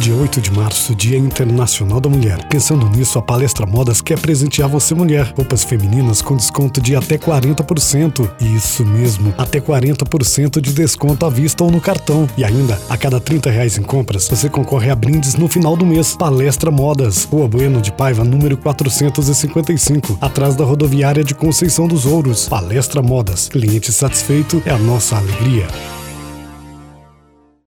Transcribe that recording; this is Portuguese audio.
Dia 8 de março, Dia Internacional da Mulher. Pensando nisso, a Palestra Modas quer presentear você mulher. Roupas femininas com desconto de até 40%. Isso mesmo, até 40% de desconto à vista ou no cartão. E ainda, a cada 30 reais em compras, você concorre a brindes no final do mês. Palestra Modas, Rua Bueno de Paiva, número 455, atrás da rodoviária de Conceição dos Ouros. Palestra Modas, cliente satisfeito é a nossa alegria.